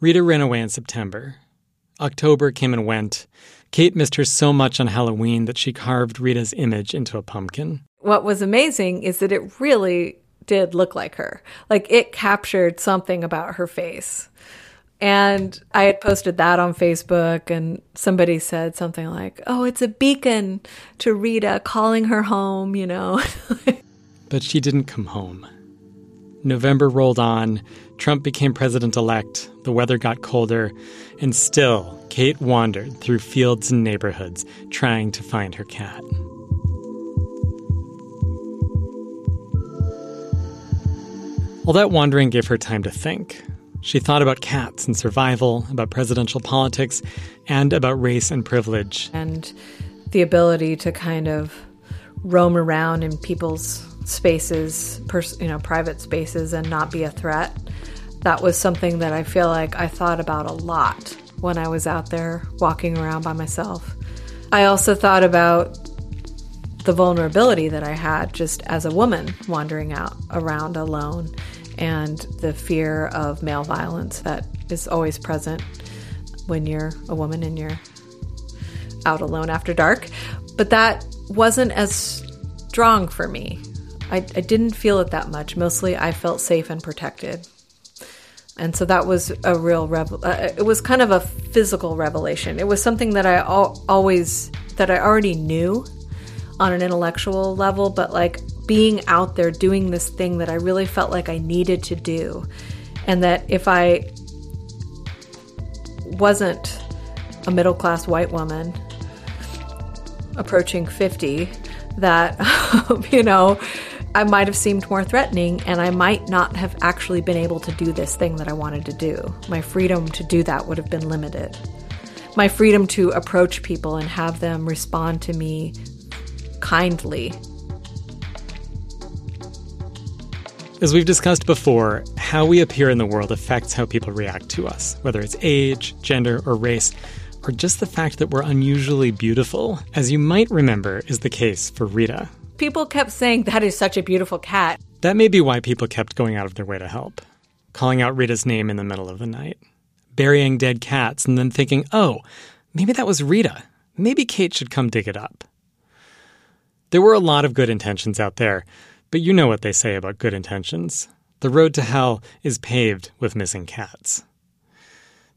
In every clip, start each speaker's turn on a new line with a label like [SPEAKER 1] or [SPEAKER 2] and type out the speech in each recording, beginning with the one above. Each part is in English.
[SPEAKER 1] Rita ran away in September. October came and went. Kayte missed her so much on Halloween that she carved Rita's image into a pumpkin.
[SPEAKER 2] What was amazing is that it really did look like her. Like it captured something about her face. And I had posted that on Facebook, and somebody said something like, Oh, it's a beacon to Rita calling her home, you know.
[SPEAKER 1] but she didn't come home. November rolled on, Trump became president elect, the weather got colder, and still, Kayte wandered through fields and neighborhoods trying to find her cat. All that wandering gave her time to think. She thought about cats and survival, about presidential politics, and about race and privilege.
[SPEAKER 2] And the ability to kind of roam around in people's spaces, pers- you know, private spaces, and not be a threat. That was something that I feel like I thought about a lot when I was out there walking around by myself. I also thought about the vulnerability that I had just as a woman wandering out around alone and the fear of male violence that is always present when you're a woman and you're out alone after dark. But that wasn't as strong for me. I, I didn't feel it that much. Mostly, I felt safe and protected. And so that was a real revel. Uh, it was kind of a physical revelation. It was something that I al- always that I already knew on an intellectual level, but like being out there doing this thing that I really felt like I needed to do, and that if I wasn't a middle class white woman approaching 50, that, you know, I might have seemed more threatening and I might not have actually been able to do this thing that I wanted to do. My freedom to do that would have been limited. My freedom to approach people and have them respond to me kindly.
[SPEAKER 1] As we've discussed before, how we appear in the world affects how people react to us, whether it's age, gender, or race, or just the fact that we're unusually beautiful, as you might remember is the case for Rita,
[SPEAKER 2] People kept saying, That is such a beautiful cat.
[SPEAKER 1] That may be why people kept going out of their way to help, calling out Rita's name in the middle of the night, burying dead cats, and then thinking, oh, maybe that was Rita. Maybe Kayte should come dig it up. There were a lot of good intentions out there, but you know what they say about good intentions. The road to hell is paved with missing cats.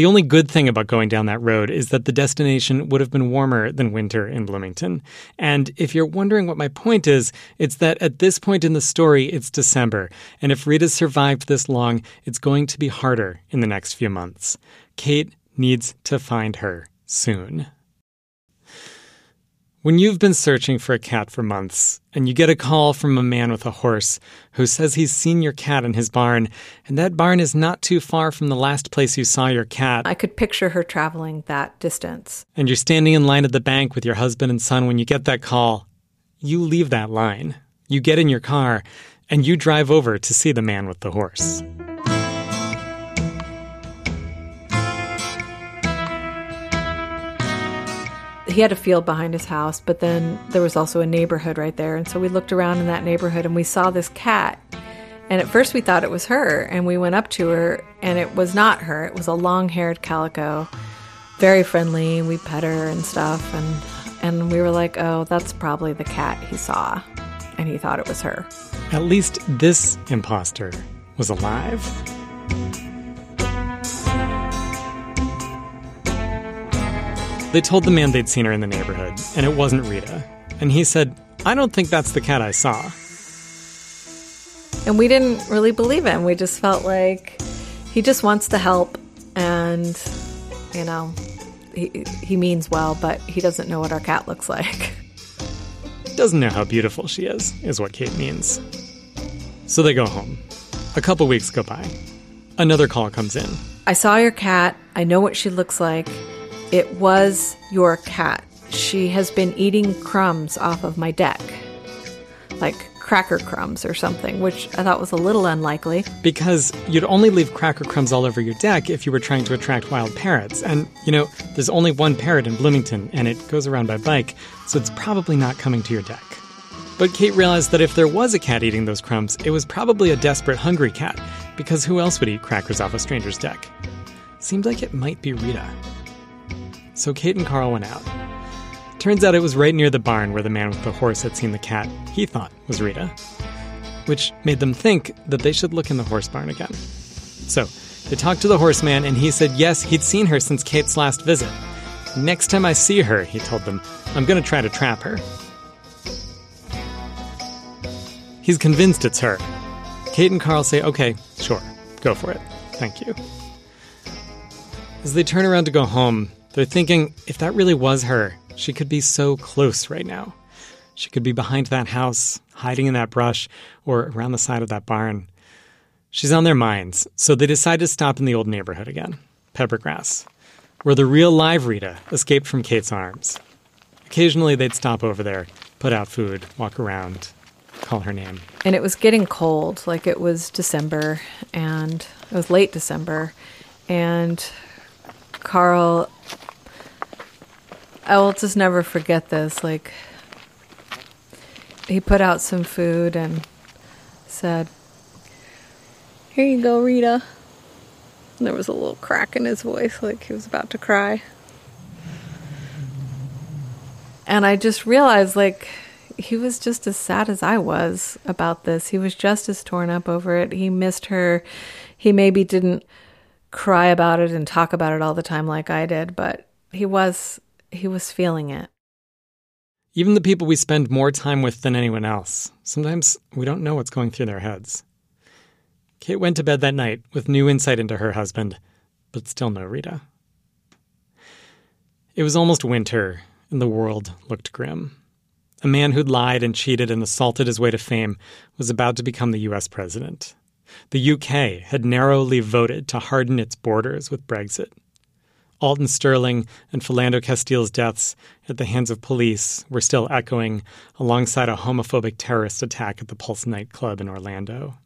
[SPEAKER 1] The only good thing about going down that road is that the destination would have been warmer than winter in Bloomington. And if you're wondering what my point is, it's that at this point in the story, it's December. And if Rita's survived this long, it's going to be harder in the next few months. Kayte needs to find her soon. When you've been searching for a cat for months, and you get a call from a man with a horse who says he's seen your cat in his barn, and that barn is not too far from the last place you saw your cat.
[SPEAKER 2] I could picture her traveling that distance.
[SPEAKER 1] And you're standing in line at the bank with your husband and son when you get that call. You leave that line. You get in your car, and you drive over to see the man with the horse.
[SPEAKER 2] He had a field behind his house, but then there was also a neighborhood right there. And so we looked around in that neighborhood and we saw this cat. And at first we thought it was her, and we went up to her, and it was not her. It was a long haired calico, very friendly. We pet her and stuff. And, and we were like, oh, that's probably the cat he saw. And he thought it was her.
[SPEAKER 1] At least this imposter was alive. They told the man they'd seen her in the neighborhood, and it wasn't Rita. And he said, I don't think that's the cat I saw.
[SPEAKER 2] And we didn't really believe him. We just felt like he just wants to help, and, you know, he, he means well, but he doesn't know what our cat looks like.
[SPEAKER 1] Doesn't know how beautiful she is, is what Kayte means. So they go home. A couple weeks go by. Another call comes in.
[SPEAKER 2] I saw your cat. I know what she looks like. It was your cat. She has been eating crumbs off of my deck. Like cracker crumbs or something, which I thought was a little unlikely.
[SPEAKER 1] Because you'd only leave cracker crumbs all over your deck if you were trying to attract wild parrots. And, you know, there's only one parrot in Bloomington, and it goes around by bike, so it's probably not coming to your deck. But Kayte realized that if there was a cat eating those crumbs, it was probably a desperate, hungry cat, because who else would eat crackers off a stranger's deck? seemed like it might be Rita. So Kayte and Carl went out. Turns out it was right near the barn where the man with the horse had seen the cat he thought was Rita, which made them think that they should look in the horse barn again. So they talked to the horseman, and he said yes, he'd seen her since Kayte's last visit. Next time I see her, he told them, I'm going to try to trap her. He's convinced it's her. Kayte and Carl say, okay, sure, go for it. Thank you. As they turn around to go home, they're thinking if that really was her, she could be so close right now. She could be behind that house, hiding in that brush, or around the side of that barn. She's on their minds, so they decide to stop in the old neighborhood again, Peppergrass, where the real live Rita escaped from Kayte's arms. Occasionally they'd stop over there, put out food, walk around, call her name.
[SPEAKER 2] And it was getting cold, like it was December, and it was late December. And Carl, I will just never forget this. Like, he put out some food and said, Here you go, Rita. And there was a little crack in his voice, like he was about to cry. And I just realized, like, he was just as sad as I was about this. He was just as torn up over it. He missed her. He maybe didn't cry about it and talk about it all the time like I did, but he was he was feeling it.
[SPEAKER 1] Even the people we spend more time with than anyone else, sometimes we don't know what's going through their heads. Kayte went to bed that night with new insight into her husband, but still no Rita. It was almost winter, and the world looked grim. A man who'd lied and cheated and assaulted his way to fame was about to become the US president. The UK had narrowly voted to harden its borders with Brexit. Alton Sterling and Philando Castile's deaths at the hands of police were still echoing alongside a homophobic terrorist attack at the Pulse nightclub in Orlando.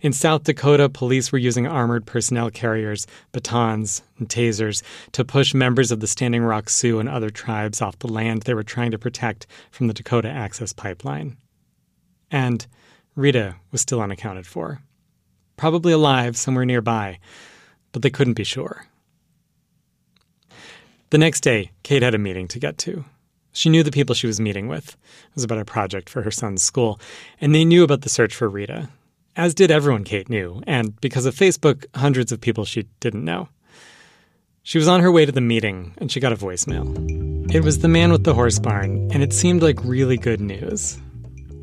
[SPEAKER 1] In South Dakota, police were using armored personnel carriers, batons, and tasers to push members of the Standing Rock Sioux and other tribes off the land they were trying to protect from the Dakota Access Pipeline. And Rita was still unaccounted for. Probably alive somewhere nearby, but they couldn't be sure. The next day, Kayte had a meeting to get to. She knew the people she was meeting with. It was about a project for her son's school, and they knew about the search for Rita, as did everyone Kayte knew, and because of Facebook, hundreds of people she didn't know. She was on her way to the meeting, and she got a voicemail. It was the man with the horse barn, and it seemed like really good news.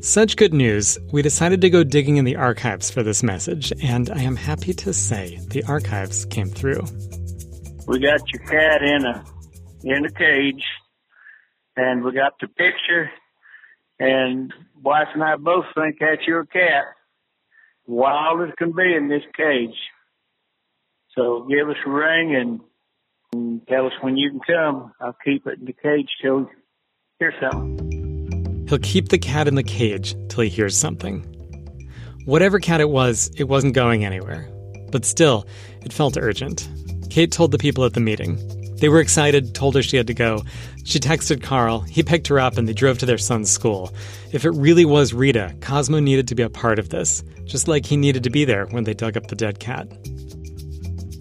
[SPEAKER 1] Such good news, we decided to go digging in the archives for this message, and I am happy to say the archives came through.
[SPEAKER 3] We got your cat in a in a cage, and we got the picture, and wife and I both think that's your cat wild as can be in this cage. So give us a ring and, and tell us when you can come. I'll keep it in the cage till you hear something.
[SPEAKER 1] He'll keep the cat in the cage till he hears something. Whatever cat it was, it wasn't going anywhere. But still, it felt urgent. Kayte told the people at the meeting. They were excited, told her she had to go. She texted Carl. He picked her up and they drove to their son's school. If it really was Rita, Cosmo needed to be a part of this, just like he needed to be there when they dug up the dead cat.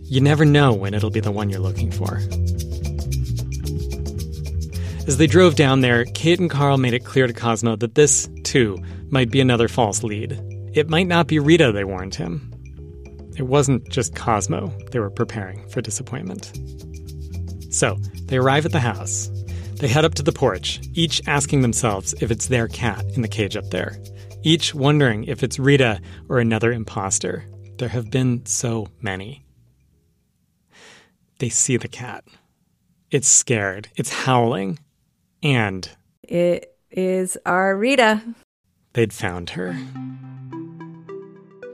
[SPEAKER 1] You never know when it'll be the one you're looking for. As they drove down there, Kayte and Carl made it clear to Cosmo that this, too, might be another false lead. It might not be Rita, they warned him. It wasn't just Cosmo they were preparing for disappointment. So, they arrive at the house. They head up to the porch, each asking themselves if it's their cat in the cage up there, each wondering if it's Rita or another imposter. There have been so many. They see the cat. It's scared, it's howling, and
[SPEAKER 2] It is our Rita.
[SPEAKER 1] they'd found her.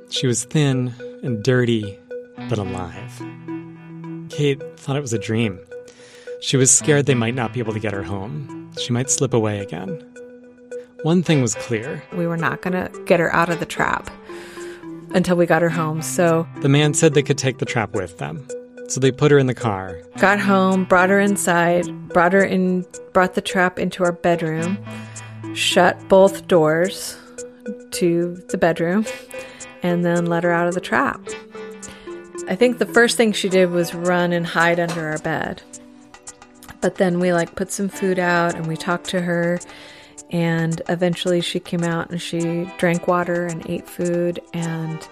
[SPEAKER 1] She was thin and dirty, but alive. Kayte thought it was a dream. She was scared they might not be able to get her home. She might slip away again. One thing was clear
[SPEAKER 2] We were not going to get her out of the trap until we got her home. So,
[SPEAKER 1] the man said they could take the trap with them. So they put her in the car.
[SPEAKER 2] got home, brought her inside, brought her in, brought the trap into our bedroom, shut both doors to the bedroom, and then let her out of the trap. I think the first thing she did was run and hide under our bed. But then we like put some food out and we talked to her and eventually she came out and she drank water and ate food and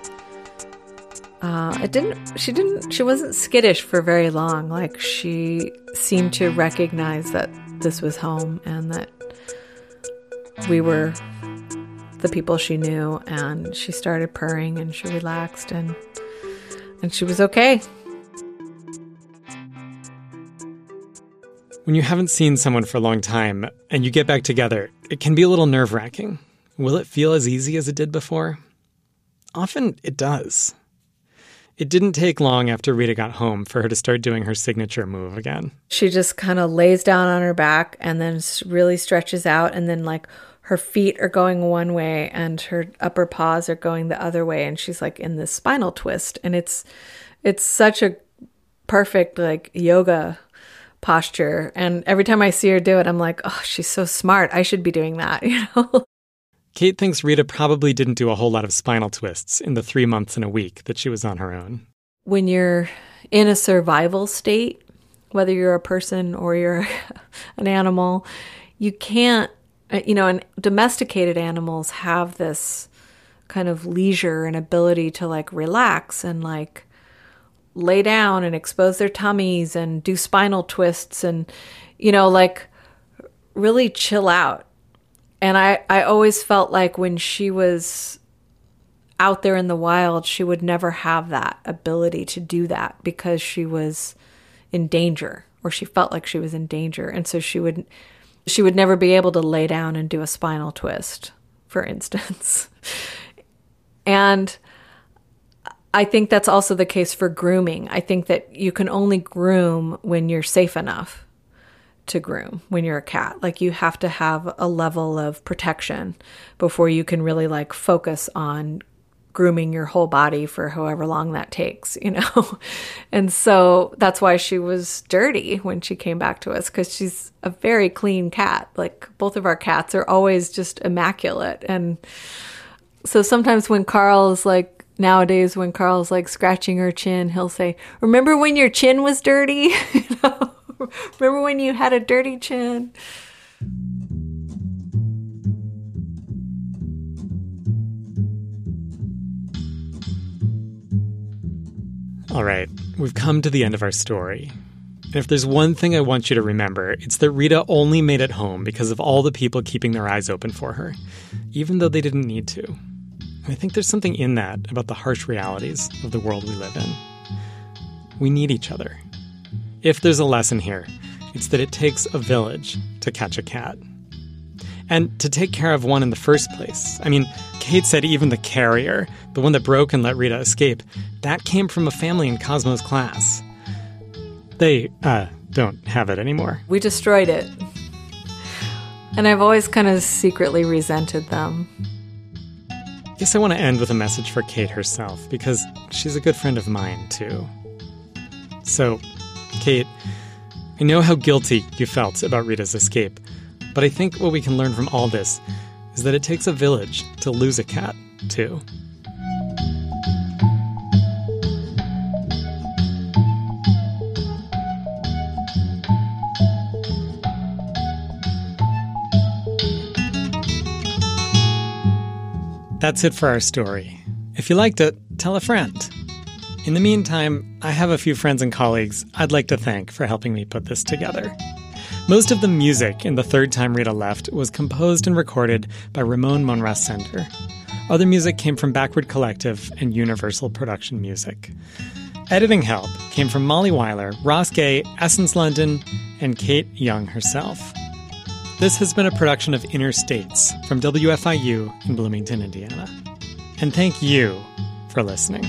[SPEAKER 2] uh, it didn't she didn't she wasn't skittish for very long like she seemed to recognize that this was home and that we were the people she knew and she started purring and she relaxed and and she was okay
[SPEAKER 1] When you haven't seen someone for a long time and you get back together, it can be a little nerve wracking. Will it feel as easy as it did before? Often it does. It didn't take long after Rita got home for her to start doing her signature move again.
[SPEAKER 2] She just kind of lays down on her back and then really stretches out, and then, like, her feet are going one way and her upper paws are going the other way, and she's like in this spinal twist. And it's, it's such a perfect, like, yoga posture. And every time I see her do it, I'm like, oh, she's so smart. I should be doing that, you know?
[SPEAKER 1] Kayte thinks Rita probably didn't do a whole lot of spinal twists in the three months and a week that she was on her own.
[SPEAKER 2] When you're in a survival state, whether you're a person or you're an animal, you can't, uh, you know, and domesticated animals have this kind of leisure and ability to like relax and like lay down and expose their tummies and do spinal twists and, you know, like really chill out. And I, I always felt like when she was out there in the wild, she would never have that ability to do that because she was in danger or she felt like she was in danger. And so she would she would never be able to lay down and do a spinal twist, for instance. and I think that's also the case for grooming. I think that you can only groom when you're safe enough to groom when you're a cat. Like you have to have a level of protection before you can really like focus on grooming your whole body for however long that takes, you know? and so that's why she was dirty when she came back to us because she's a very clean cat. Like both of our cats are always just immaculate. And so sometimes when Carl is like, nowadays when Carl's like scratching her chin, he'll say, "Remember when your chin was dirty? Remember when you had a dirty chin?"
[SPEAKER 1] All right, we've come to the end of our story. And if there's one thing I want you to remember, it's that Rita only made it home because of all the people keeping their eyes open for her, even though they didn't need to. I think there's something in that about the harsh realities of the world we live in. We need each other. If there's a lesson here, it's that it takes a village to catch a cat. And to take care of one in the first place. I mean, Kayte said even the carrier, the one that broke and let Rita escape, that came from a family in Cosmo's class. They, uh, don't have it anymore.
[SPEAKER 2] We destroyed it. And I've always kind of secretly resented them
[SPEAKER 1] guess I want to end with a message for Kayte herself, because she's a good friend of mine, too. So, Kayte, I know how guilty you felt about Rita's escape, but I think what we can learn from all this is that it takes a village to lose a cat, too. That's it for our story. If you liked it, tell a friend. In the meantime, I have a few friends and colleagues I'd like to thank for helping me put this together. Most of the music in The Third Time Rita Left was composed and recorded by Ramon Monrascender. Other music came from Backward Collective and Universal Production Music. Editing help came from Molly Weiler, Ross Gay, Essence London, and Kayte Young herself. This has been a production of Inner States from WFIU in Bloomington, Indiana. And thank you for listening.